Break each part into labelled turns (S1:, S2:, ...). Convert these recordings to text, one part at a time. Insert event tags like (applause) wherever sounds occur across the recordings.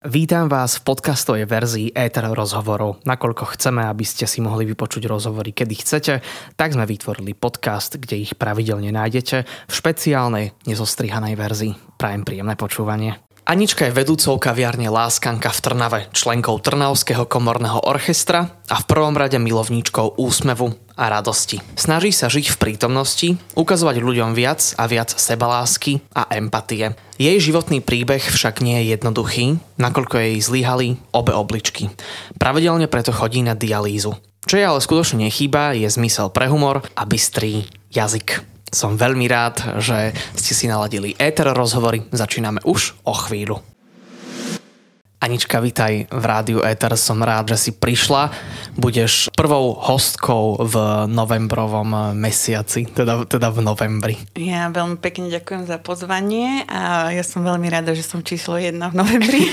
S1: Vítam vás v podcastovej verzii Ether rozhovorov. Nakoľko chceme, aby ste si mohli vypočuť rozhovory, kedy chcete, tak sme vytvorili podcast, kde ich pravidelne nájdete v špeciálnej, nezostrihanej verzii. Prajem príjemné počúvanie. Anička je vedúcou kaviarne Láskanka v Trnave, členkou Trnavského komorného orchestra a v prvom rade milovníčkou úsmevu a radosti. Snaží sa žiť v prítomnosti, ukazovať ľuďom viac a viac sebalásky a empatie. Jej životný príbeh však nie je jednoduchý, nakoľko jej zlyhali obe obličky. Pravidelne preto chodí na dialýzu. Čo jej ale skutočne nechýba, je zmysel pre humor a bystrý jazyk. Som veľmi rád, že ste si naladili éter rozhovory. Začíname už o chvíľu. Anička, vitaj v rádiu Éter, som rád, že si prišla. Budeš prvou hostkou v novembrovom mesiaci, teda, teda v novembri.
S2: Ja veľmi pekne ďakujem za pozvanie a ja som veľmi rada, že som číslo jedna v novembri.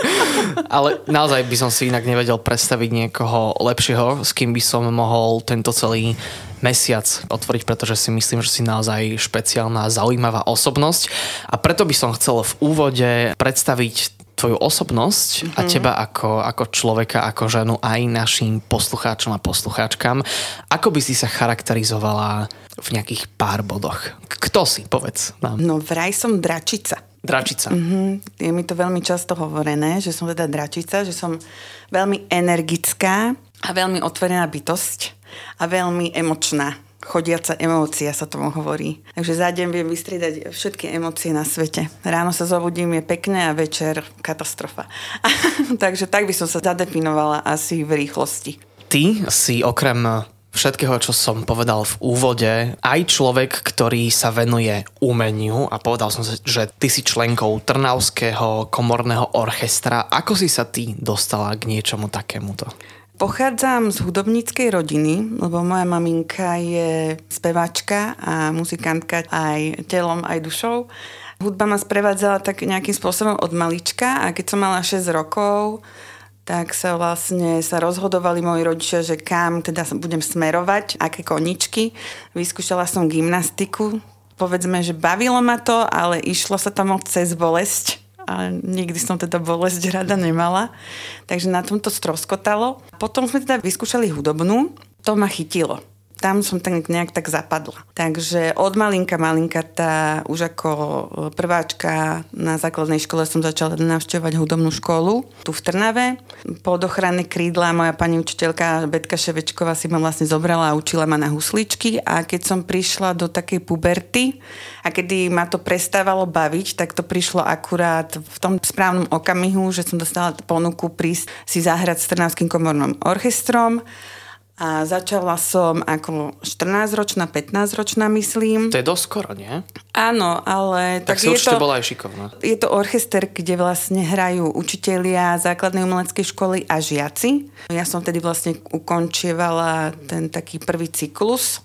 S2: (laughs)
S1: Ale naozaj by som si inak nevedel predstaviť niekoho lepšieho, s kým by som mohol tento celý mesiac otvoriť, pretože si myslím, že si naozaj špeciálna a zaujímavá osobnosť. A preto by som chcel v úvode predstaviť tvoju osobnosť mm-hmm. a mhm. teba ako, ako človeka, ako ženu aj našim poslucháčom a poslucháčkam. Ako by si sa charakterizovala v nejakých pár bodoch? Kto si, povedz nám.
S2: No vraj som dračica.
S1: Dračica.
S2: Mm-hmm. Je mi to veľmi často hovorené, že som teda dračica, že som veľmi energická a veľmi otvorená bytosť a veľmi emočná. Chodiaca emócia sa tomu hovorí. Takže za deň viem vystriedať všetky emócie na svete. Ráno sa zobudím, je pekné a večer katastrofa. (laughs) Takže tak by som sa zadefinovala asi v rýchlosti.
S1: Ty si okrem všetkého, čo som povedal v úvode, aj človek, ktorý sa venuje umeniu a povedal som, že ty si členkou Trnavského komorného orchestra. Ako si sa ty dostala k niečomu takémuto?
S2: Pochádzam z hudobníckej rodiny, lebo moja maminka je speváčka a muzikantka aj telom, aj dušou. Hudba ma sprevádzala tak nejakým spôsobom od malička a keď som mala 6 rokov, tak sa vlastne sa rozhodovali moji rodičia, že kam teda budem smerovať, aké koničky. Vyskúšala som gymnastiku. Povedzme, že bavilo ma to, ale išlo sa tam cez bolesť a nikdy som teda bolesť rada nemala. Takže na tomto stroskotalo. Potom sme teda vyskúšali hudobnú, to ma chytilo tam som tak nejak tak zapadla. Takže od malinka malinka tá už ako e, prváčka na základnej škole som začala navštevovať hudobnú školu tu v Trnave. Pod ochranné krídla moja pani učiteľka Betka Ševečková si ma vlastne zobrala a učila ma na husličky a keď som prišla do takej puberty a kedy ma to prestávalo baviť, tak to prišlo akurát v tom správnom okamihu, že som dostala ponuku prísť si zahrať s Trnavským komorným orchestrom a začala som ako 14-ročná, 15-ročná, myslím.
S1: To je dosť skoro, nie?
S2: Áno, ale...
S1: Tak, tak si určite to, bola aj šikovná.
S2: Je to orchester, kde vlastne hrajú učitelia základnej umeleckej školy a žiaci. Ja som tedy vlastne ukončievala ten taký prvý cyklus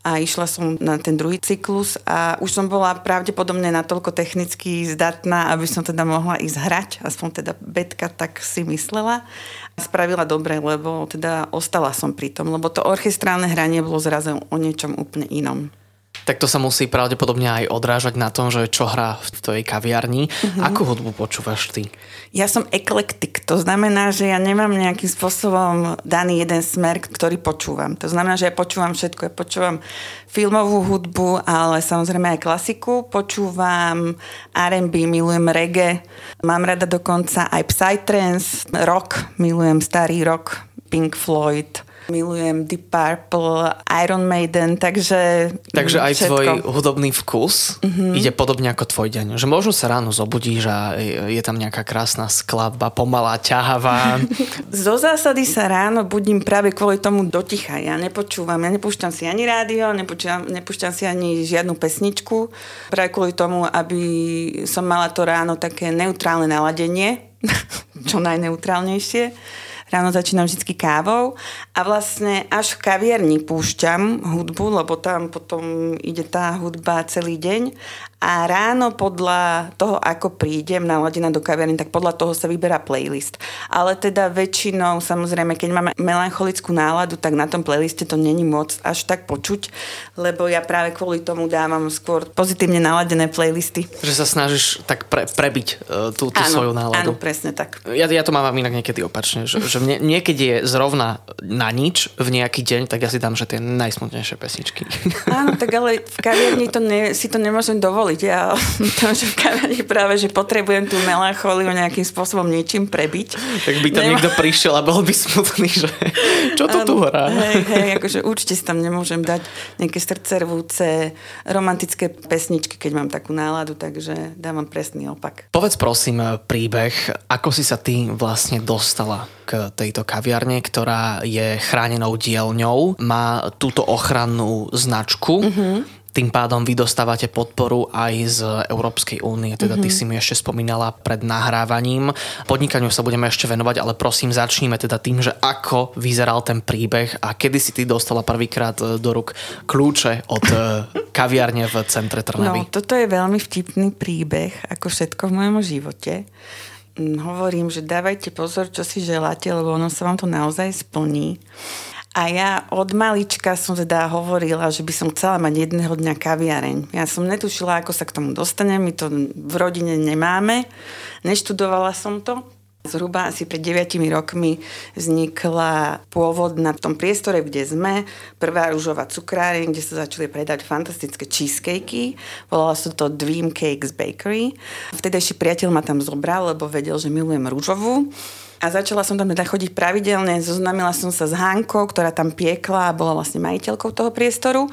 S2: a išla som na ten druhý cyklus a už som bola pravdepodobne natoľko technicky zdatná, aby som teda mohla ísť hrať, aspoň teda Betka tak si myslela. Spravila dobre, lebo teda ostala som pri tom, lebo to orchestrálne hranie bolo zrazu o niečom úplne inom.
S1: Tak to sa musí pravdepodobne aj odrážať na tom, že čo hrá v tvojej kaviarni. Uh-huh. Akú hudbu počúvaš ty?
S2: Ja som eklektik, to znamená, že ja nemám nejakým spôsobom daný jeden smer, ktorý počúvam. To znamená, že ja počúvam všetko. Ja počúvam filmovú hudbu, ale samozrejme aj klasiku. Počúvam R&B, milujem reggae. Mám rada dokonca aj psytrance, rock, milujem starý rock, Pink Floyd, milujem Deep Purple, Iron Maiden, takže
S1: Takže aj všetko. tvoj hudobný vkus mm-hmm. ide podobne ako tvoj deň. Že možno sa ráno zobudíš a je tam nejaká krásna skladba, pomalá, ťahavá. (laughs)
S2: Zo zásady sa ráno budím práve kvôli tomu doticha. Ja nepočúvam, ja nepúšťam si ani rádio, nepúšťam, nepúšťam si ani žiadnu pesničku. Práve kvôli tomu, aby som mala to ráno také neutrálne naladenie, (laughs) čo najneutrálnejšie Ráno začínam vždy kávou a vlastne až v kaviarni púšťam hudbu, lebo tam potom ide tá hudba celý deň A ráno podľa toho, ako prídem naladená do kaviarny, tak podľa toho sa vyberá playlist. Ale teda väčšinou, samozrejme, keď máme melancholickú náladu, tak na tom playliste to není moc až tak počuť, lebo ja práve kvôli tomu dávam skôr pozitívne naladené playlisty.
S1: Že sa snažíš tak pre, prebiť uh, tú, tú áno, svoju náladu.
S2: Áno, presne tak.
S1: Ja, ja to mám inak niekedy opačne, že, že mne, niekedy je zrovna na nič v nejaký deň, tak ja si dám, že tie najsmutnejšie pesničky.
S2: Áno, tak ale v kaviarni to ne, si to nemôžem dovoliť. Ja to, že v kaviarni práve, že potrebujem tú melanchóliu nejakým spôsobom niečím prebiť.
S1: Tak by tam Nemá... niekto prišiel a bol by smutný, že (laughs) čo to tu hrá?
S2: Hej, hej, akože určite si tam nemôžem dať nejaké srdcervúce, romantické pesničky, keď mám takú náladu, takže dávam presný opak.
S1: Povedz prosím príbeh, ako si sa ty vlastne dostala k tejto kaviarne, ktorá je chránenou dielňou, má túto ochrannú značku. Mm-hmm tým pádom vy dostávate podporu aj z Európskej únie. Teda ty mm-hmm. si mi ešte spomínala pred nahrávaním. Podnikaniu sa budeme ešte venovať, ale prosím začníme teda tým, že ako vyzeral ten príbeh a kedy si ty dostala prvýkrát e, do ruk kľúče od e, (laughs) kaviarne v centre Trnavy.
S2: No, toto je veľmi vtipný príbeh, ako všetko v mojom živote. Hm, hovorím, že dávajte pozor, čo si želáte, lebo ono sa vám to naozaj splní. A ja od malička som teda hovorila, že by som chcela mať jedného dňa kaviareň. Ja som netušila, ako sa k tomu dostanem, my to v rodine nemáme. Neštudovala som to, Zhruba asi pred 9 rokmi vznikla pôvod na tom priestore, kde sme. Prvá rúžová cukráreň, kde sa začali predať fantastické cheesecakey. Volala sa to Dream Cakes Bakery. Vtedejší priateľ ma tam zobral, lebo vedel, že milujem rúžovú. A začala som tam teda chodiť pravidelne, zoznamila som sa s Hankou, ktorá tam piekla a bola vlastne majiteľkou toho priestoru.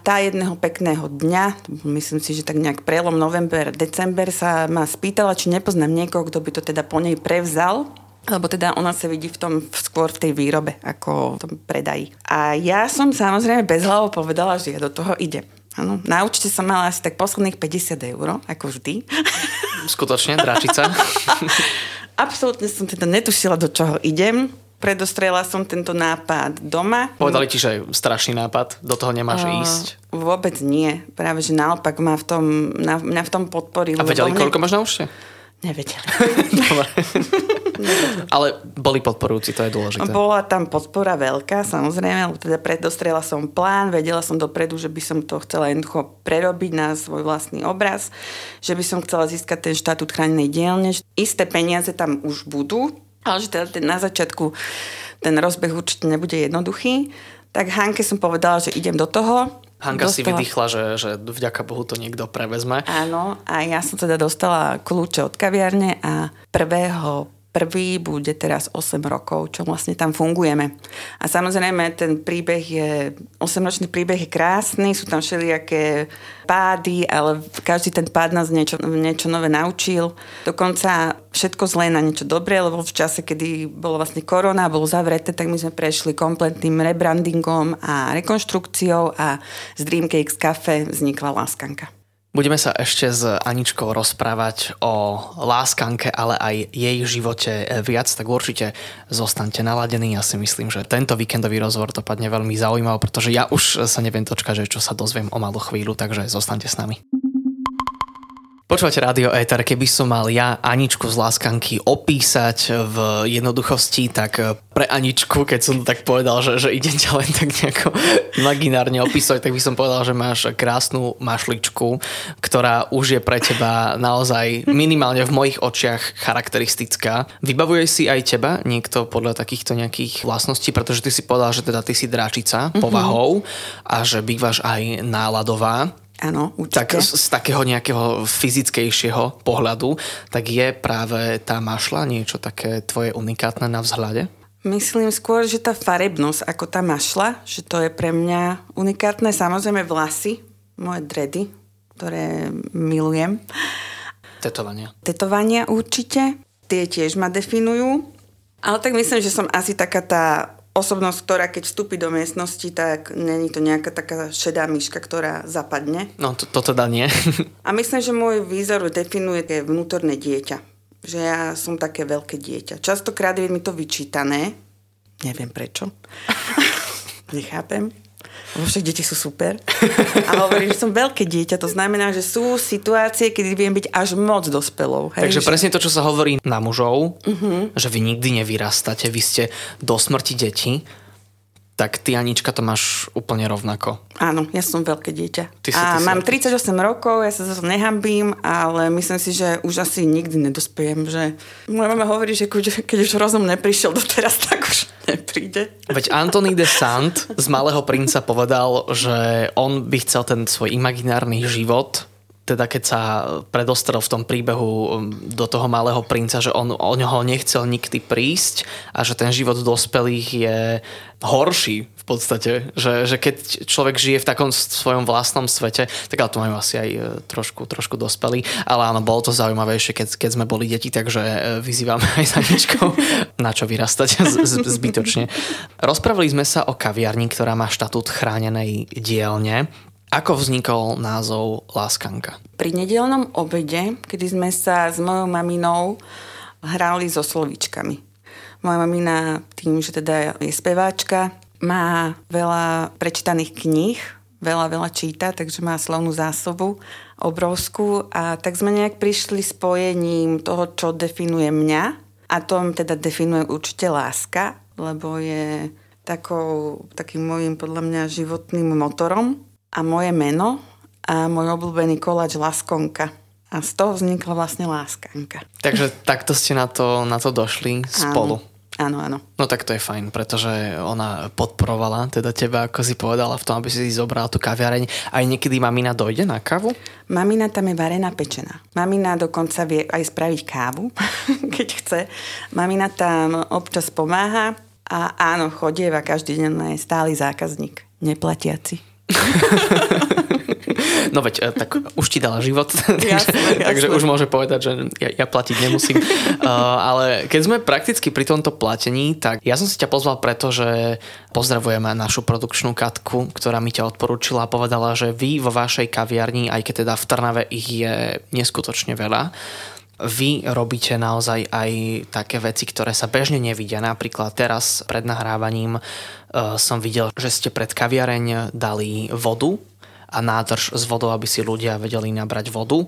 S2: Tá jedného pekného dňa, myslím si, že tak nejak prelom november, december sa ma spýtala, či nepoznám niekoho, kto by to teda po nej prevzal lebo teda ona sa vidí v tom skôr v tej výrobe, ako v tom predaji. A ja som samozrejme bez hlavo povedala, že ja do toho idem. Ano, na účte som mala asi tak posledných 50 eur, ako vždy.
S1: Skutočne, dráčica. (laughs)
S2: Absolútne som teda netušila, do čoho idem. Predostrela som tento nápad doma.
S1: Povedali ti, že je strašný nápad, do toho nemáš uh, ísť?
S2: Vôbec nie. Práve, že naopak ma v tom, na, mňa v tom podporili.
S1: A vedeli, mne... koľko máš na účte? (laughs)
S2: Nevedeli.
S1: Ale boli podporujúci, to je dôležité.
S2: Bola tam podpora veľká, samozrejme, lebo teda predostrela som plán, vedela som dopredu, že by som to chcela jednoducho prerobiť na svoj vlastný obraz, že by som chcela získať ten štatút chránenej dielne. Isté peniaze tam už budú, ale že teda ten, na začiatku ten rozbeh určite nebude jednoduchý. Tak Hanke som povedala, že idem do toho.
S1: Hanka dostala... si vydýchla, že, že vďaka Bohu to niekto prevezme.
S2: Áno, a ja som teda dostala kľúče od kaviarne a prvého Prvý bude teraz 8 rokov, čo vlastne tam fungujeme. A samozrejme, ten príbeh je, 8-ročný príbeh je krásny, sú tam všelijaké pády, ale každý ten pád nás niečo, niečo nové naučil. Dokonca všetko zlé na niečo dobré, lebo v čase, kedy bolo vlastne korona, bolo zavreté, tak my sme prešli kompletným rebrandingom a rekonštrukciou a z Dreamcakes Cafe vznikla Láskanka.
S1: Budeme sa ešte s Aničkou rozprávať o láskanke, ale aj jej živote viac, tak určite zostaňte naladení. Ja si myslím, že tento víkendový rozhovor dopadne veľmi zaujímavé, pretože ja už sa neviem točkať, že čo sa dozviem o malú chvíľu, takže zostaňte s nami. Počúvate Radio Éter, keby som mal ja Aničku z Láskanky opísať v jednoduchosti, tak pre Aničku, keď som tak povedal, že, že ide ťa len tak nejako imaginárne opísať, tak by som povedal, že máš krásnu mašličku, ktorá už je pre teba naozaj minimálne v mojich očiach charakteristická. Vybavuje si aj teba niekto podľa takýchto nejakých vlastností, pretože ty si povedal, že teda ty si dráčica mm-hmm. povahou a že bývaš aj náladová.
S2: Áno,
S1: určite. Tak z, z takého nejakého fyzickejšieho pohľadu, tak je práve tá mašla niečo také tvoje unikátne na vzhľade?
S2: Myslím skôr, že tá farebnosť ako tá mašla, že to je pre mňa unikátne. Samozrejme vlasy, moje dredy, ktoré milujem.
S1: Tetovania.
S2: Tetovania určite. Tie tiež ma definujú. Ale tak myslím, že som asi taká tá osobnosť, ktorá keď vstúpi do miestnosti, tak není to nejaká taká šedá myška, ktorá zapadne.
S1: No, to, to teda nie. (laughs)
S2: a myslím, že môj výzor definuje vnútorné dieťa. Že ja som také veľké dieťa. Častokrát je mi to vyčítané. Neviem prečo. (laughs) Nechápem. Lebo však deti sú super. A hovorím, že som veľké dieťa, to znamená, že sú situácie, kedy viem byť až moc dospelou.
S1: Hej? Takže že... presne to, čo sa hovorí na mužov, uh-huh. že vy nikdy nevyrastáte, vy ste do smrti deti, tak ty Anička to máš úplne rovnako.
S2: Áno, ja som veľké dieťa. Ty si, a ty mám 38 rokov, ja sa za to nehambím, ale myslím si, že už asi nikdy nedospejem, že moja mama hovorí, že keď už rozum neprišiel doteraz, tak už nepríde.
S1: Veď Anthony de Sant z Malého princa povedal, že on by chcel ten svoj imaginárny život teda keď sa predostrel v tom príbehu um, do toho malého princa, že on o neho nechcel nikdy prísť a že ten život dospelých je horší v podstate, že, že keď človek žije v takom svojom vlastnom svete, tak ale to majú asi aj e, trošku, trošku dospelí, ale áno, bolo to zaujímavejšie, keď, keď sme boli deti, takže e, vyzývame aj za ničkou, (laughs) na čo vyrastať z, z, zbytočne. Rozprávali sme sa o kaviarni, ktorá má štatút chránenej dielne. Ako vznikol názov Láskanka?
S2: Pri nedelnom obede, kedy sme sa s mojou maminou hrali so slovíčkami. Moja mamina tým, že teda je speváčka, má veľa prečítaných kníh, veľa, veľa číta, takže má slovnú zásobu obrovskú a tak sme nejak prišli spojením toho, čo definuje mňa a tom teda definuje určite láska, lebo je takou, takým môjim podľa mňa životným motorom a moje meno a môj obľúbený koláč Laskonka. A z toho vznikla vlastne Láskanka.
S1: Takže takto ste na to, na to došli spolu.
S2: Áno, áno.
S1: No tak to je fajn, pretože ona podporovala teda teba, ako si povedala, v tom, aby si zobral tú kaviareň. Aj niekedy mamina dojde na kávu?
S2: Mamina tam je varená pečená. Mamina dokonca vie aj spraviť kávu, (laughs) keď chce. Mamina tam občas pomáha a áno, chodieva každý deň je stály zákazník, neplatiaci. (laughs)
S1: No veď, eh, tak už ti dala život, (laughs) takže, jasne, takže už môže povedať, že ja, ja platiť nemusím. Uh, (laughs) ale keď sme prakticky pri tomto platení, tak ja som si ťa pozval preto, že pozdravujeme našu produkčnú Katku, ktorá mi ťa odporúčila a povedala, že vy vo vašej kaviarni, aj keď teda v Trnave ich je neskutočne veľa, vy robíte naozaj aj také veci, ktoré sa bežne nevidia. Napríklad teraz pred nahrávaním uh, som videl, že ste pred kaviareň dali vodu a nádrž s vodou, aby si ľudia vedeli nabrať vodu.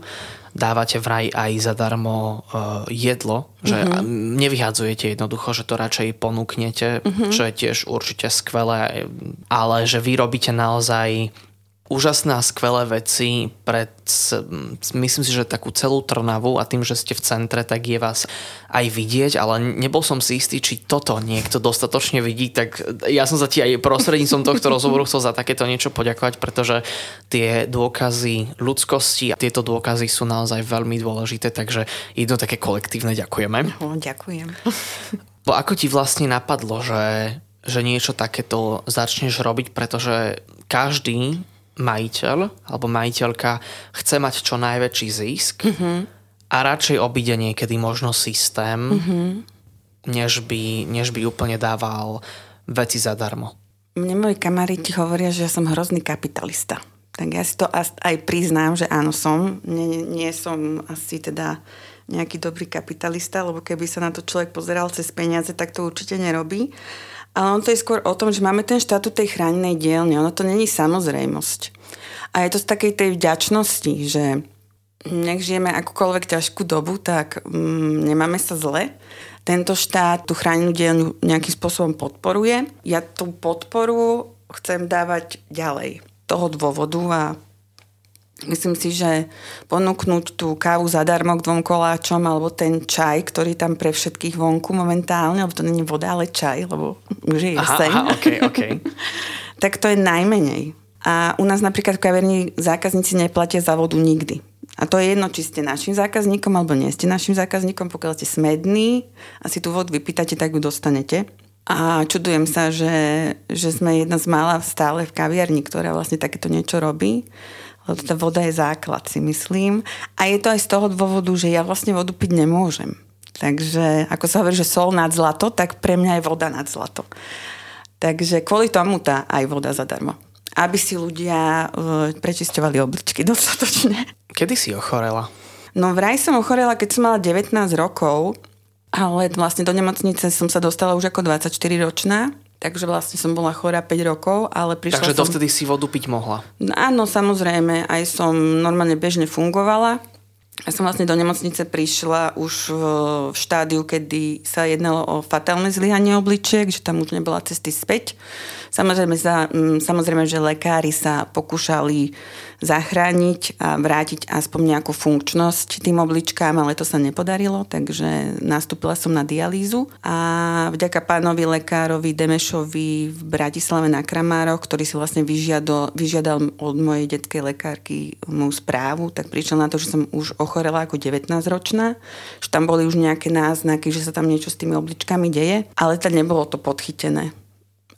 S1: Dávate vraj aj zadarmo uh, jedlo, že mm-hmm. nevyhadzujete jednoducho, že to radšej ponúknete, mm-hmm. čo je tiež určite skvelé, ale že vy robíte naozaj úžasné a skvelé veci pred, myslím si, že takú celú Trnavu a tým, že ste v centre, tak je vás aj vidieť, ale nebol som si istý, či toto niekto dostatočne vidí, tak ja som sa ti aj prostredníctvom tohto (laughs) rozhovoru chcel za takéto niečo poďakovať, pretože tie dôkazy ľudskosti a tieto dôkazy sú naozaj veľmi dôležité, takže jedno také kolektívne ďakujeme.
S2: No, ďakujem. (laughs)
S1: Ako ti vlastne napadlo, že že niečo takéto začneš robiť, pretože každý majiteľ alebo majiteľka chce mať čo najväčší zisk mm-hmm. a radšej obíde niekedy možno systém, mm-hmm. než, by, než by úplne dával veci zadarmo.
S2: Mne moji kamaríti hovoria, že ja som hrozný kapitalista. Tak ja si to aj priznám, že áno som. Nie, nie som asi teda nejaký dobrý kapitalista, lebo keby sa na to človek pozeral cez peniaze, tak to určite nerobí. Ale on to je skôr o tom, že máme ten štatút tej chránenej dielne. Ono to není samozrejmosť. A je to z takej tej vďačnosti, že nech žijeme akúkoľvek ťažkú dobu, tak mm, nemáme sa zle. Tento štát tú chránenú dielňu nejakým spôsobom podporuje. Ja tú podporu chcem dávať ďalej. Toho dôvodu a Myslím si, že ponúknuť tú kávu zadarmo k dvom koláčom alebo ten čaj, ktorý tam pre všetkých vonku momentálne, lebo to není voda, ale čaj, lebo už je jeseň.
S1: Aha, aha, okay, okay. (laughs)
S2: tak to je najmenej. A u nás napríklad v kaverni zákazníci neplatia za vodu nikdy. A to je jedno, či ste našim zákazníkom alebo nie ste našim zákazníkom. Pokiaľ ste smední a si tú vodu vypýtate, tak ju dostanete. A čudujem sa, že, že sme jedna z mála stále v kaviarni, ktorá vlastne takéto niečo robí lebo tá voda je základ, si myslím. A je to aj z toho dôvodu, že ja vlastne vodu piť nemôžem. Takže ako sa hovorí, že sol nad zlato, tak pre mňa je voda nad zlato. Takže kvôli tomu tá aj voda zadarmo. Aby si ľudia e, prečisťovali obličky (laughs) dostatočne.
S1: Kedy si ochorela?
S2: No vraj som ochorela, keď som mala 19 rokov, ale vlastne do nemocnice som sa dostala už ako 24 ročná takže vlastne som bola chorá 5 rokov, ale prišla
S1: Takže
S2: som...
S1: dovtedy si vodu piť mohla?
S2: No, áno, samozrejme, aj som normálne bežne fungovala. Ja som vlastne do nemocnice prišla už v, v štádiu, kedy sa jednalo o fatálne zlyhanie obličiek, že tam už nebola cesty späť. Samozrejme, za, samozrejme, že lekári sa pokúšali zachrániť a vrátiť aspoň nejakú funkčnosť tým obličkám, ale to sa nepodarilo, takže nastúpila som na dialýzu a vďaka pánovi lekárovi Demešovi v Bratislave na Kramároch, ktorý si vlastne vyžiadal, vyžiadal od mojej detskej lekárky moju správu, tak prišiel na to, že som už ochorela ako 19-ročná, že tam boli už nejaké náznaky, že sa tam niečo s tými obličkami deje, ale tak nebolo to podchytené.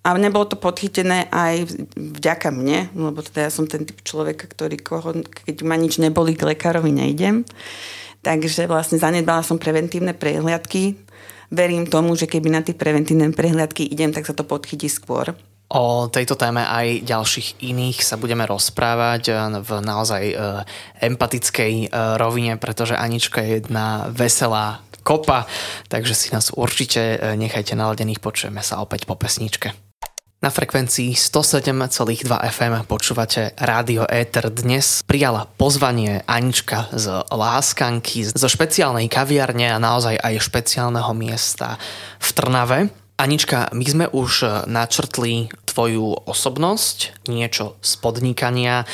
S2: A nebolo to podchytené aj vďaka mne, lebo teda ja som ten typ človeka, ktorý koho, keď ma nič neboli, k lekárovi nejdem. Takže vlastne zanedbala som preventívne prehliadky. Verím tomu, že keby na tie preventívne prehliadky idem, tak sa to podchytí skôr.
S1: O tejto téme aj ďalších iných sa budeme rozprávať eh, v naozaj eh, empatickej eh, rovine, pretože Anička je jedna veselá kopa, takže si nás určite nechajte naladených, počujeme sa opäť po pesničke. Na frekvencii 107,2 FM počúvate Rádio Éter. Dnes prijala pozvanie Anička z Láskanky, zo špeciálnej kaviarne a naozaj aj špeciálneho miesta v Trnave. Anička, my sme už načrtli tvoju osobnosť, niečo z podnikania,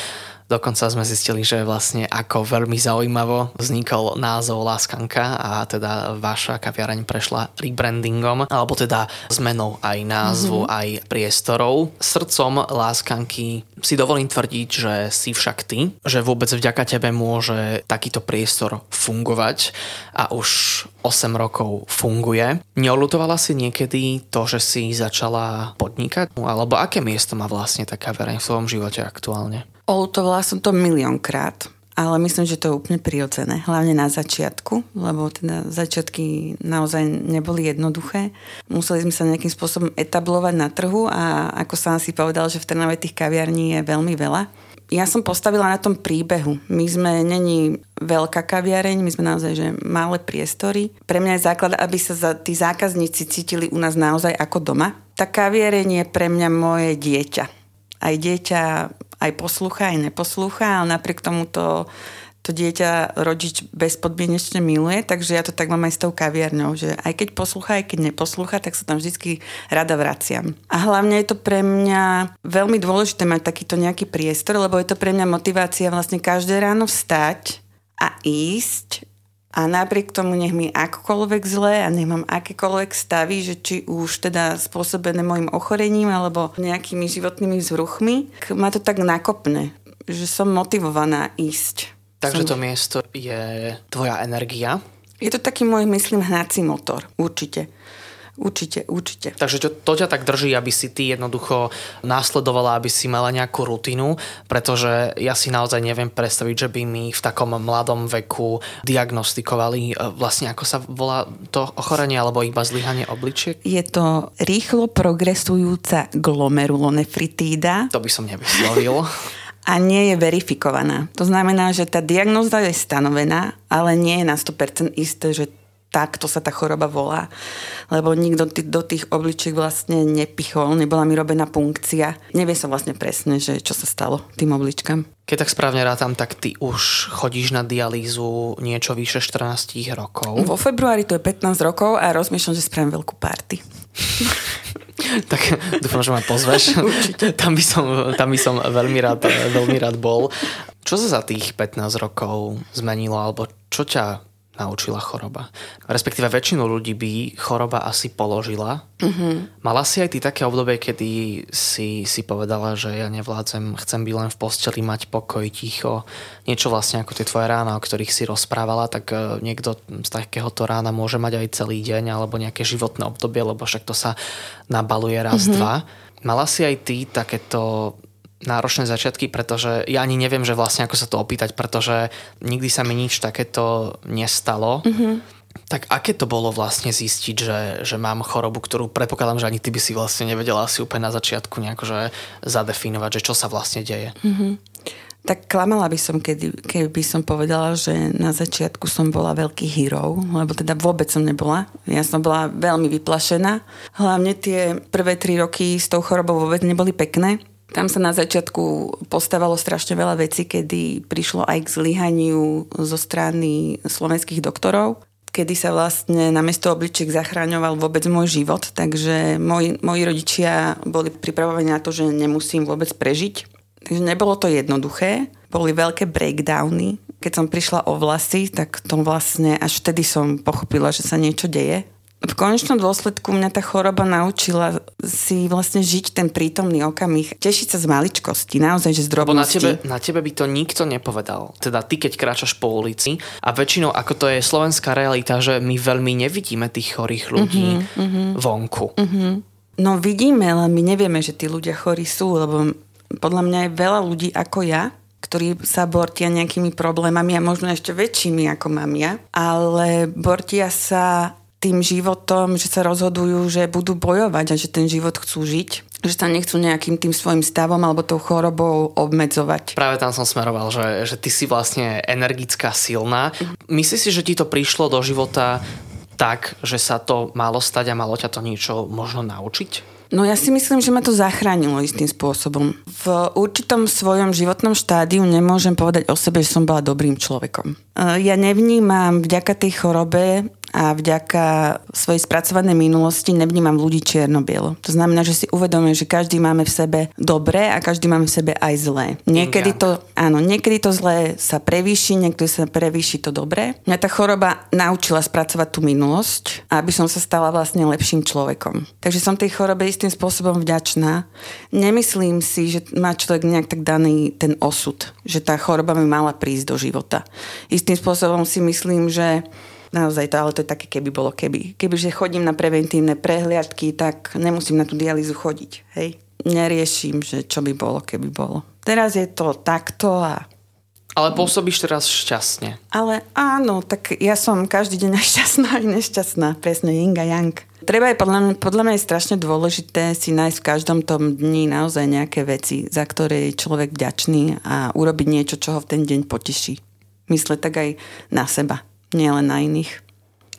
S1: Dokonca sme zistili, že vlastne ako veľmi zaujímavo vznikol názov Láskanka a teda vaša kaviareň prešla rebrandingom, alebo teda zmenou aj názvu, mm-hmm. aj priestorov. Srdcom Láskanky si dovolím tvrdiť, že si však ty, že vôbec vďaka tebe môže takýto priestor fungovať a už 8 rokov funguje. Neolutovala si niekedy to, že si začala podnikať? Alebo aké miesto má vlastne taká kaviareň v svojom živote aktuálne?
S2: Olutovala som to miliónkrát, ale myslím, že to je úplne prirodzené. Hlavne na začiatku, lebo teda začiatky naozaj neboli jednoduché. Museli sme sa nejakým spôsobom etablovať na trhu a ako som si povedal, že v Trnave tých kaviarní je veľmi veľa. Ja som postavila na tom príbehu. My sme, není veľká kaviareň, my sme naozaj že malé priestory. Pre mňa je základ, aby sa za, tí zákazníci cítili u nás naozaj ako doma. Tá kaviareň je pre mňa moje dieťa. Aj dieťa aj poslúcha, aj neposlúcha, ale napriek tomu to, to dieťa rodič bezpodmienečne miluje, takže ja to tak mám aj s tou kaviarňou, že aj keď poslúcha, aj keď neposlúcha, tak sa tam vždy rada vraciam. A hlavne je to pre mňa veľmi dôležité mať takýto nejaký priestor, lebo je to pre mňa motivácia vlastne každé ráno vstať a ísť a napriek tomu nech mi akokoľvek zle a nech mám akékoľvek stavy, že či už teda spôsobené môjim ochorením alebo nejakými životnými vzruchmi, ma to tak nakopne, že som motivovaná ísť.
S1: Takže
S2: som...
S1: to miesto je tvoja energia?
S2: Je to taký môj, myslím, hnací motor, určite. Určite, určite.
S1: Takže to, to ťa tak drží, aby si ty jednoducho následovala, aby si mala nejakú rutinu, pretože ja si naozaj neviem predstaviť, že by mi v takom mladom veku diagnostikovali e, vlastne ako sa volá to ochorenie alebo iba zlyhanie obličiek.
S2: Je to rýchlo progresujúca glomerulonefritída.
S1: To by som nevyslovil. (laughs)
S2: a nie je verifikovaná. To znamená, že tá diagnóza je stanovená, ale nie je na 100% isté, že takto sa tá choroba volá. Lebo nikto t- do tých obličiek vlastne nepichol, nebola mi robená punkcia. Nevie sa vlastne presne, že čo sa stalo tým obličkám.
S1: Keď tak správne rátam, tak ty už chodíš na dialýzu niečo vyše 14 rokov.
S2: Vo februári to je 15 rokov a rozmýšľam, že spravím veľkú party. (laughs)
S1: tak dúfam, že ma pozveš. (laughs) tam, by som, tam by som veľmi rád, veľmi rád bol. Čo sa za tých 15 rokov zmenilo, alebo čo ťa naučila choroba. Respektíve väčšinu ľudí by choroba asi položila. Mm-hmm. Mala si aj ty také obdobie, kedy si, si povedala, že ja nevládzem, chcem byť len v posteli, mať pokoj, ticho. Niečo vlastne ako tie tvoje rána, o ktorých si rozprávala, tak e, niekto z takéhoto rána môže mať aj celý deň alebo nejaké životné obdobie, lebo však to sa nabaluje raz, mm-hmm. dva. Mala si aj ty takéto náročné začiatky, pretože ja ani neviem, že vlastne ako sa to opýtať, pretože nikdy sa mi nič takéto nestalo. Mm-hmm. Tak aké to bolo vlastne zistiť, že, že mám chorobu, ktorú predpokladám, že ani ty by si vlastne nevedela asi úplne na začiatku nejako že zadefinovať, že čo sa vlastne deje?
S2: Mm-hmm. Tak klamala by som, kedy, keby som povedala, že na začiatku som bola veľký hero, lebo teda vôbec som nebola. Ja som bola veľmi vyplašená. Hlavne tie prvé tri roky s tou chorobou vôbec neboli pekné. Tam sa na začiatku postavalo strašne veľa vecí, kedy prišlo aj k zlyhaniu zo strany slovenských doktorov kedy sa vlastne na mesto obličiek zachráňoval vôbec môj život, takže moji, moji rodičia boli pripravovaní na to, že nemusím vôbec prežiť. Takže nebolo to jednoduché, boli veľké breakdowny. Keď som prišla o vlasy, tak to vlastne až vtedy som pochopila, že sa niečo deje v konečnom dôsledku mňa tá choroba naučila si vlastne žiť ten prítomný okamih, tešiť sa z maličkosti, naozaj, že z drobnosti.
S1: Lebo na tebe, na tebe by to nikto nepovedal. Teda ty, keď kráčaš po ulici a väčšinou, ako to je slovenská realita, že my veľmi nevidíme tých chorých ľudí uh-huh, vonku. Uh-huh.
S2: No vidíme, ale my nevieme, že tí ľudia chorí sú, lebo podľa mňa je veľa ľudí ako ja, ktorí sa bortia nejakými problémami a možno ešte väčšími ako mám ja, ale bortia sa tým životom, že sa rozhodujú, že budú bojovať a že ten život chcú žiť že sa nechcú nejakým tým svojim stavom alebo tou chorobou obmedzovať.
S1: Práve tam som smeroval, že, že ty si vlastne energická, silná. Myslíš si, že ti to prišlo do života tak, že sa to malo stať a malo ťa to niečo možno naučiť?
S2: No ja si myslím, že ma to zachránilo istým spôsobom. V určitom svojom životnom štádiu nemôžem povedať o sebe, že som bola dobrým človekom. Ja nevnímam vďaka tej chorobe a vďaka svojej spracovanej minulosti nevnímam ľudí čierno-bielo. To znamená, že si uvedomujem, že každý máme v sebe dobré a každý máme v sebe aj zlé. Niekedy to, áno, niekedy to zlé sa prevýši, niekedy sa prevýši to dobré. Mňa tá choroba naučila spracovať tú minulosť, aby som sa stala vlastne lepším človekom. Takže som tej chorobe istým spôsobom vďačná. Nemyslím si, že má človek nejak tak daný ten osud, že tá choroba mi mala prísť do života. Istým spôsobom si myslím, že Naozaj to, ale to je také, keby bolo keby. Kebyže chodím na preventívne prehliadky, tak nemusím na tú dialýzu chodiť. Hej? Neriešim, že čo by bolo, keby bolo. Teraz je to takto a
S1: ale pôsobíš teraz šťastne.
S2: Ale áno, tak ja som každý deň aj (laughs) šťastná, aj nešťastná. Presne, yin a yang. Treba je podľa mňa, podľa mňa je strašne dôležité si nájsť v každom tom dni naozaj nejaké veci, za ktoré je človek vďačný a urobiť niečo, čo ho v ten deň poteší. Mysle tak aj na seba nielen na iných.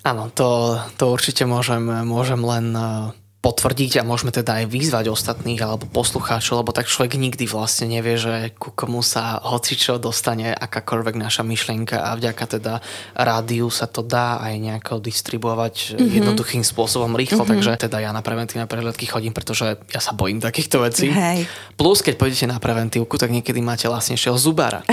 S1: Áno, to, to určite môžem, môžem len potvrdiť a môžeme teda aj vyzvať ostatných alebo poslucháčov, lebo tak človek nikdy vlastne nevie, že ku komu sa hocičo dostane akákoľvek naša myšlienka a vďaka teda rádiu sa to dá aj nejako distribuovať mm-hmm. jednoduchým spôsobom rýchlo, mm-hmm. takže teda ja na preventívne prehľadky chodím, pretože ja sa bojím takýchto vecí.
S2: Hej.
S1: Plus, keď pôjdete na preventívku, tak niekedy máte vlastnejšieho zubára.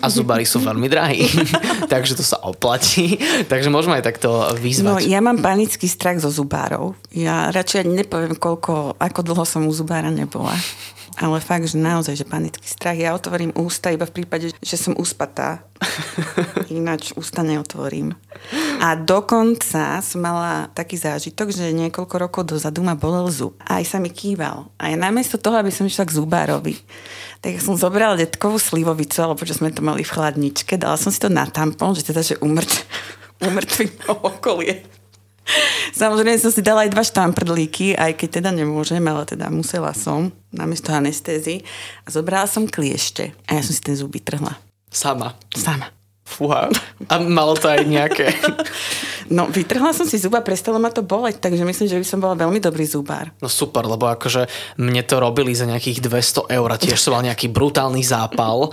S1: A zubári sú veľmi drahí, (laughs) takže to sa oplatí. takže môžeme aj takto vyzvať. No,
S2: ja mám panický strach zo zubárov. Ja radšej nepoviem, koľko, ako dlho som u zubára nebola. Ale fakt, že naozaj, že panický strach. Ja otvorím ústa iba v prípade, že som uspatá. (laughs) Ináč ústa neotvorím. A dokonca som mala taký zážitok, že niekoľko rokov dozadu ma bolel zub. A aj sa mi kýval. A ja namiesto toho, aby som išla k zubárovi, tak som zobrala detkovú slivovicu, alebo že sme to mali v chladničke, dala som si to na tampon, že teda, že umrt, (laughs) umrtvím okolie. Samozrejme som si dala aj dva štamprdlíky, aj keď teda nemôžem, ale teda musela som namiesto anestézy. A zobrala som kliešte a ja som si ten zuby trhla.
S1: Sama?
S2: Sama.
S1: Fúha. A malo to aj nejaké... (laughs)
S2: No, vytrhla som si zuba, prestalo ma to boleť, takže myslím, že by som bola veľmi dobrý zubár.
S1: No super, lebo akože mne to robili za nejakých 200 eur a tiež som mal nejaký brutálny zápal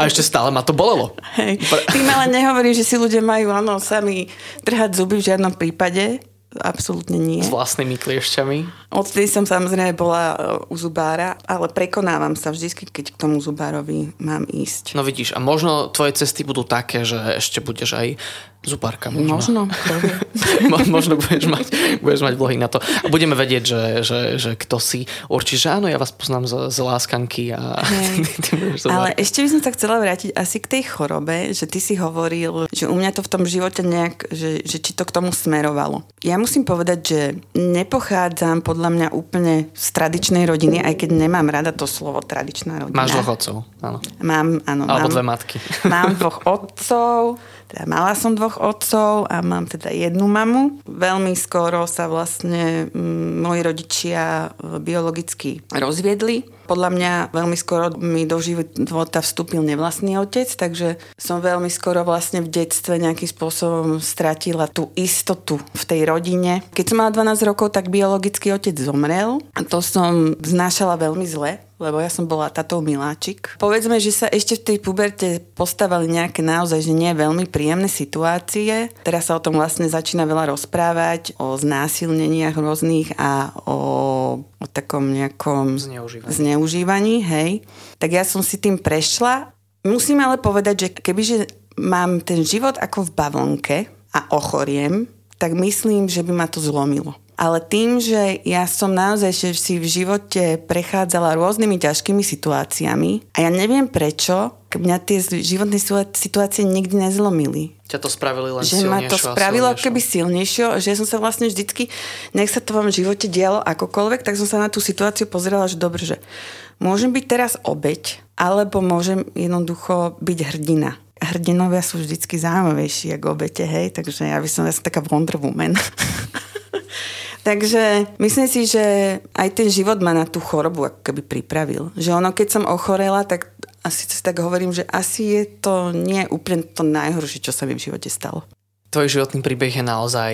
S1: a ešte stále ma to bolelo.
S2: Hej. Tým ale nehovorím, že si ľudia majú áno, sami trhať zuby v žiadnom prípade, absolútne nie.
S1: S vlastnými kliešťami?
S2: Odtedy som samozrejme bola e, u zubára, ale prekonávam sa vždy, keď k tomu zubárovi mám ísť.
S1: No vidíš, a možno tvoje cesty budú také, že ešte budeš aj Zubárka
S2: možno. (laughs) Možno.
S1: možno budeš mať, budeš mať vlohy na to. A budeme vedieť, že, že, že kto si určí, že áno, ja vás poznám z, z láskanky. A (laughs)
S2: ty, ty Ale ešte by som sa chcela vrátiť asi k tej chorobe, že ty si hovoril, že u mňa to v tom živote nejak, že, že či to k tomu smerovalo. Ja musím povedať, že nepochádzam podľa mňa úplne z tradičnej rodiny, aj keď nemám rada to slovo tradičná rodina.
S1: Máš dvoch otcov, áno.
S2: Mám, áno.
S1: Alebo
S2: mám,
S1: dve matky.
S2: Mám dvoch (laughs) otcov, teda mala som dvoch otcov a mám teda jednu mamu. Veľmi skoro sa vlastne mm, moji rodičia e, biologicky rozviedli Podľa mňa veľmi skoro mi do života vstúpil nevlastný otec, takže som veľmi skoro vlastne v detstve nejakým spôsobom stratila tú istotu v tej rodine. Keď som mala 12 rokov, tak biologický otec zomrel a to som znášala veľmi zle lebo ja som bola tatou miláčik. Povedzme, že sa ešte v tej puberte postavali nejaké naozaj, že nie veľmi príjemné situácie. Teraz sa o tom vlastne začína veľa rozprávať, o znásilneniach rôznych a o, o takom nejakom
S1: zneužívaní.
S2: zneužívaní, hej. Tak ja som si tým prešla. Musím ale povedať, že kebyže mám ten život ako v bavlnke a ochoriem, tak myslím, že by ma to zlomilo. Ale tým, že ja som naozaj si v živote prechádzala rôznymi ťažkými situáciami a ja neviem prečo, mňa tie životné situácie nikdy nezlomili.
S1: Ťa to spravili len
S2: Že ma to spravilo keby silnejšie, že som sa vlastne vždycky, nech sa to vám v živote dialo akokoľvek, tak som sa na tú situáciu pozerala, že dobre, že môžem byť teraz obeď, alebo môžem jednoducho byť hrdina hrdinovia sú vždycky zaujímavejší ako obete, hej, takže ja by som, ja som taká Wonder Woman. (laughs) Takže myslím si, že aj ten život ma na tú chorobu ako keby pripravil. Že ono, keď som ochorela, tak asi si tak hovorím, že asi je to nie úplne to najhoršie, čo sa mi v živote stalo.
S1: Tvoj životný príbeh je naozaj,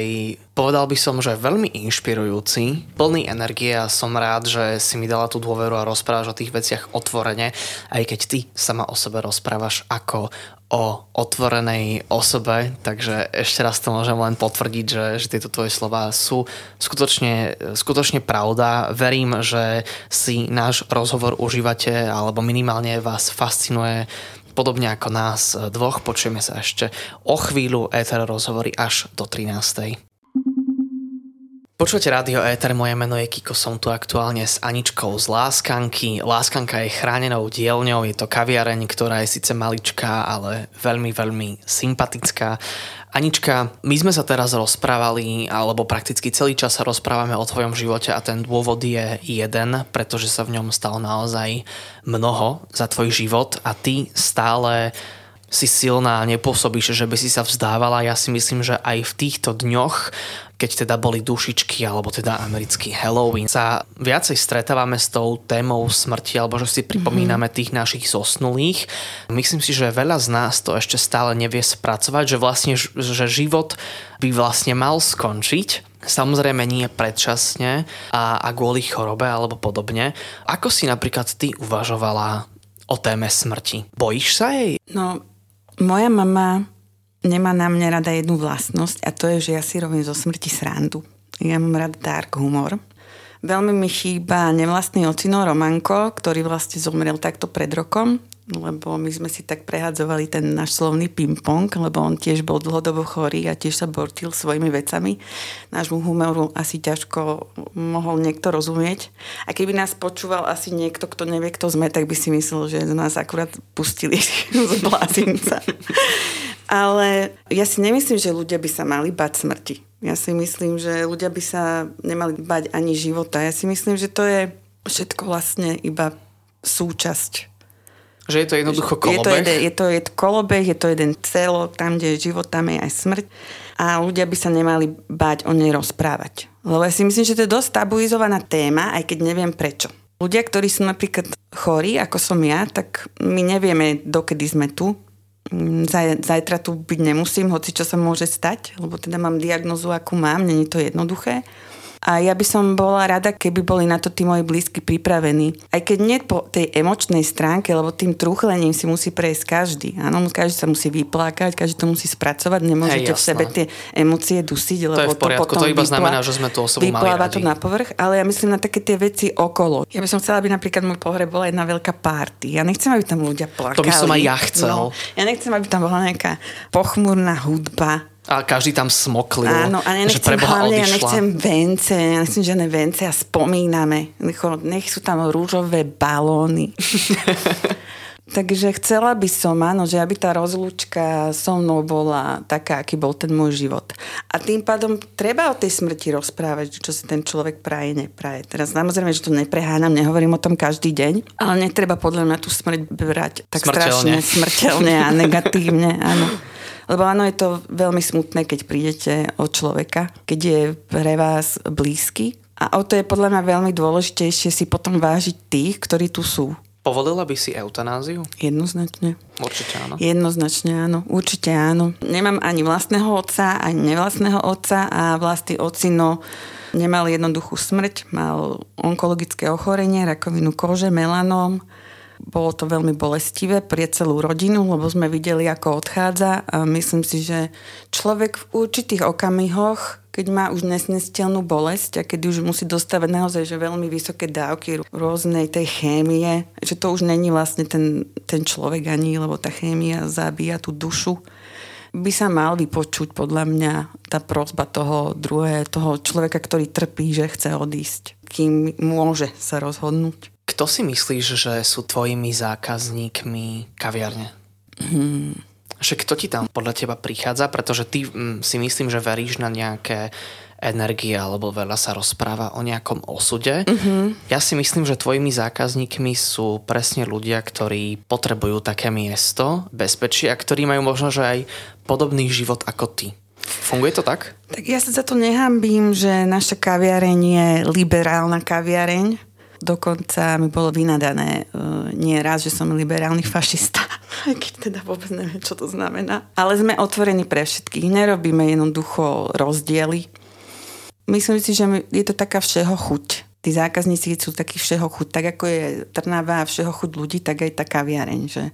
S1: povedal by som, že veľmi inšpirujúci, plný energie a som rád, že si mi dala tú dôveru a rozprávaš o tých veciach otvorene, aj keď ty sama o sebe rozprávaš ako o otvorenej osobe, takže ešte raz to môžem len potvrdiť, že, že tieto tvoje slova sú skutočne, skutočne pravda. Verím, že si náš rozhovor užívate, alebo minimálne vás fascinuje Podobne ako nás dvoch, počujeme sa ešte o chvíľu éter rozhovory až do 13. Počujete rádio Éter, moje meno je Kiko, som tu aktuálne s Aničkou z Láskanky. Láskanka je chránenou dielňou, je to kaviareň, ktorá je síce maličká, ale veľmi, veľmi sympatická Anička, my sme sa teraz rozprávali, alebo prakticky celý čas sa rozprávame o tvojom živote a ten dôvod je jeden, pretože sa v ňom stalo naozaj mnoho za tvoj život a ty stále si silná, nepôsobíš, že by si sa vzdávala. Ja si myslím, že aj v týchto dňoch keď teda boli dušičky alebo teda americký Halloween, sa viacej stretávame s tou témou smrti alebo že si pripomíname mm-hmm. tých našich zosnulých. Myslím si, že veľa z nás to ešte stále nevie spracovať, že vlastne že život by vlastne mal skončiť, Samozrejme nie predčasne a, a kvôli chorobe alebo podobne. Ako si napríklad ty uvažovala o téme smrti? Bojíš sa jej?
S2: No, moja mama nemá na mňa rada jednu vlastnosť a to je, že ja si robím zo smrti srandu. Ja mám rada dark humor. Veľmi mi chýba nevlastný ocino Romanko, ktorý vlastne zomrel takto pred rokom, lebo my sme si tak prehadzovali ten náš slovný ping-pong, lebo on tiež bol dlhodobo chorý a tiež sa bortil svojimi vecami. Nášmu humoru asi ťažko mohol niekto rozumieť. A keby nás počúval asi niekto, kto nevie, kto sme, tak by si myslel, že nás akurát pustili (laughs) z blázinca. Ale ja si nemyslím, že ľudia by sa mali bať smrti. Ja si myslím, že ľudia by sa nemali bať ani života. Ja si myslím, že to je všetko vlastne iba súčasť.
S1: Že je to jednoducho kolobeh? Je to,
S2: jeden, je to, je to kolobeh, je to jeden celo, tam, kde je život, tam je aj smrť. A ľudia by sa nemali bať o nej rozprávať. Lebo ja si myslím, že to je dosť tabuizovaná téma, aj keď neviem prečo. Ľudia, ktorí sú napríklad chorí, ako som ja, tak my nevieme, dokedy sme tu. Mm, zajtra tu byť nemusím, hoci čo sa môže stať, lebo teda mám diagnozu, akú mám, není to jednoduché. A ja by som bola rada, keby boli na to tí moji blízky pripravení. Aj keď nie po tej emočnej stránke, lebo tým truchlením si musí prejsť každý. Áno, každý sa musí vyplákať, každý to musí spracovať. Nemôžete Hej, v sebe tie emócie dusiť, lebo to, je v poriadku, to potom
S1: to iba vyplá, znamená, že sme tú osobu
S2: vypláva to na povrch, ale ja myslím na také tie veci okolo. Ja by som chcela, aby napríklad môj pohreb bola jedna veľká party. Ja nechcem, aby tam ľudia plakali.
S1: To by som aj ja chcel. No,
S2: ja nechcem, aby tam bola nejaká pochmúrna hudba
S1: a každý tam smoklil.
S2: Áno, a ja nechcem, hlavne, ja nechcem vence, ja nechcem žiadne vence a spomíname. Nech sú tam rúžové balóny. (laughs) Takže chcela by som, áno, že aby tá rozlúčka so mnou bola taká, aký bol ten môj život. A tým pádom treba o tej smrti rozprávať, čo si ten človek praje, nepraje. Teraz samozrejme, že to nepreháňam, nehovorím o tom každý deň, ale netreba podľa mňa tú smrť brať tak smrteľne. strašne smrteľne a negatívne, áno. (laughs) Lebo áno, je to veľmi smutné, keď prídete od človeka, keď je pre vás blízky A o to je podľa mňa veľmi dôležitejšie si potom vážiť tých, ktorí tu sú.
S1: Povolila by si eutanáziu?
S2: Jednoznačne.
S1: Určite áno.
S2: Jednoznačne áno, určite áno. Nemám ani vlastného otca, ani nevlastného otca a vlastný ocino nemal jednoduchú smrť, mal onkologické ochorenie, rakovinu kože, melanóm. Bolo to veľmi bolestivé pre celú rodinu, lebo sme videli, ako odchádza a myslím si, že človek v určitých okamihoch keď má už nesnesiteľnú bolesť a keď už musí dostávať naozaj že veľmi vysoké dávky rôznej tej chémie, že to už není vlastne ten, ten človek ani, lebo tá chémia zabíja tú dušu, by sa mal vypočuť podľa mňa tá prozba toho druhého, toho človeka, ktorý trpí, že chce odísť, kým môže sa rozhodnúť.
S1: Kto si myslíš, že sú tvojimi zákazníkmi kaviarne? Hmm že kto ti tam podľa teba prichádza, pretože ty mm, si myslím, že veríš na nejaké energie alebo veľa sa rozpráva o nejakom osude. Mm-hmm. Ja si myslím, že tvojimi zákazníkmi sú presne ľudia, ktorí potrebujú také miesto, bezpečie a ktorí majú možno, že aj podobný život ako ty. Funguje to tak?
S2: Tak ja sa za to nehambím, že naša kaviareň je liberálna kaviareň Dokonca mi bolo vynadané uh, nie raz, že som liberálny fašista, (laughs) aj keď teda vôbec neviem, čo to znamená. Ale sme otvorení pre všetkých, nerobíme jednoducho rozdiely. Myslím si, že je to taká všeho chuť tí zákazníci sú takí všeho chuť. Tak ako je Trnava a všeho chuť ľudí, tak aj tá kaviareň. Že,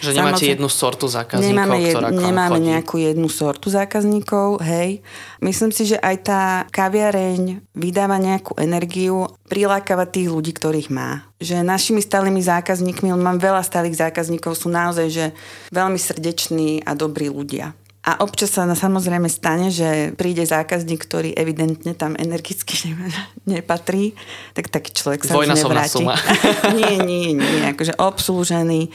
S1: že nemáte jednu sortu zákazníkov,
S2: nemáme,
S1: jed, ktorá
S2: Nemáme
S1: chodí.
S2: nejakú jednu sortu zákazníkov, hej. Myslím si, že aj tá kaviareň vydáva nejakú energiu, prilákava tých ľudí, ktorých má. Že našimi stálými zákazníkmi, mám veľa stálych zákazníkov, sú naozaj že veľmi srdeční a dobrí ľudia. A občas sa samozrejme stane, že príde zákazník, ktorý evidentne tam energicky (laughs) nepatrí, tak taký človek sa už nevráti.
S1: suma. (laughs)
S2: nie, nie, nie. Akože obslúžený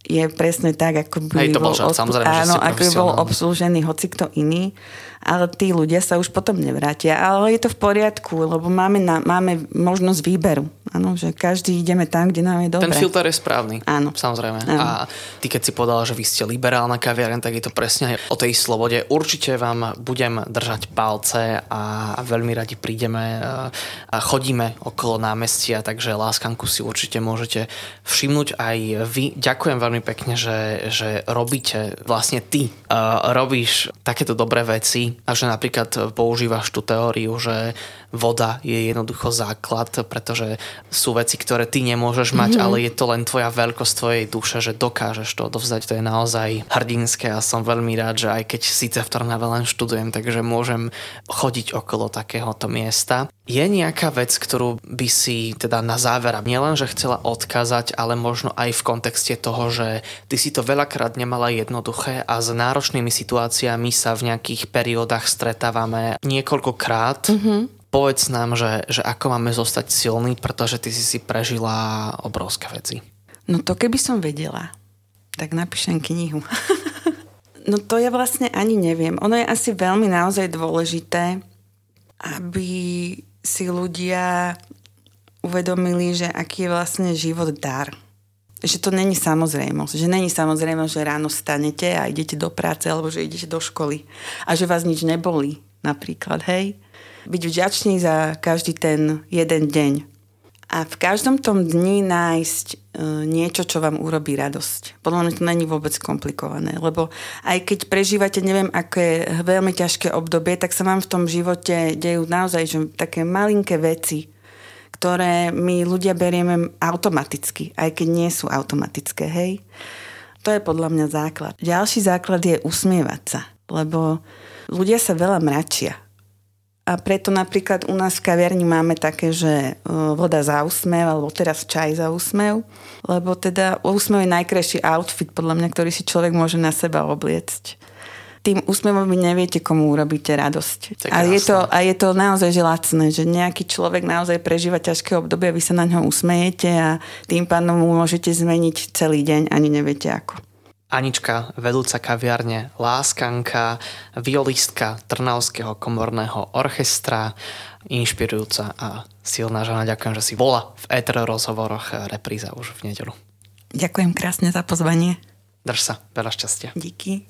S2: je presne tak, ako by
S1: Hej, to bol,
S2: bol,
S1: samozrejme,
S2: áno, ako by bol obslúžený hoci kto iný ale tí ľudia sa už potom nevrátia. Ale je to v poriadku, lebo máme, na, máme možnosť výberu. Áno, že každý ideme tam, kde nám je dobre.
S1: Ten filter je správny.
S2: Áno.
S1: Samozrejme.
S2: Áno.
S1: A ty, keď si povedala, že vy ste liberálna kaviareň, tak je to presne o tej slobode. Určite vám budem držať palce a veľmi radi prídeme a chodíme okolo námestia, takže láskanku si určite môžete všimnúť aj vy. Ďakujem veľmi pekne, že, že robíte, vlastne ty uh, robíš takéto dobré veci a že napríklad používaš tú teóriu, že voda je jednoducho základ, pretože sú veci, ktoré ty nemôžeš mať, mm-hmm. ale je to len tvoja veľkosť tvojej duše, že dokážeš to odovzdať. To je naozaj hrdinské a som veľmi rád, že aj keď síce v Trnave len študujem, takže môžem chodiť okolo takéhoto miesta. Je nejaká vec, ktorú by si teda na záver nielen, že chcela odkázať, ale možno aj v kontexte toho, že ty si to veľakrát nemala jednoduché a s náročnými situáciami sa v nejakých periódach stretávame niekoľkokrát. Mm-hmm povedz nám, že, že ako máme zostať silní, pretože ty si si prežila obrovské veci.
S2: No to keby som vedela, tak napíšem knihu. (laughs) no to ja vlastne ani neviem. Ono je asi veľmi naozaj dôležité, aby si ľudia uvedomili, že aký je vlastne život dar. Že to není samozrejmosť. Že není samozrejmosť, že ráno stanete a idete do práce alebo že idete do školy. A že vás nič nebolí napríklad, hej? Byť vďačný za každý ten jeden deň. A v každom tom dni nájsť e, niečo, čo vám urobí radosť. Podľa mňa to není vôbec komplikované, lebo aj keď prežívate neviem aké veľmi ťažké obdobie, tak sa vám v tom živote dejú naozaj že také malinké veci, ktoré my ľudia berieme automaticky, aj keď nie sú automatické, hej. To je podľa mňa základ. Ďalší základ je usmievať sa, lebo ľudia sa veľa mračia a preto napríklad u nás v kaviarni máme také, že e, voda za úsmev, alebo teraz čaj za úsmev, lebo teda úsmev je najkrajší outfit, podľa mňa, ktorý si človek môže na seba obliecť. Tým úsmevom vy neviete, komu urobíte radosť. A je, to, a je to naozaj že lacné, že nejaký človek naozaj prežíva ťažké obdobie, vy sa na ňo usmejete a tým pádom mu môžete zmeniť celý deň, ani neviete ako.
S1: Anička, vedúca kaviarne, láskanka, violistka Trnavského komorného orchestra, inšpirujúca a silná žena. Ďakujem, že si bola v ETR rozhovoroch repríza už v nedelu.
S2: Ďakujem krásne za pozvanie.
S1: Drž sa, veľa šťastia.
S2: Díky.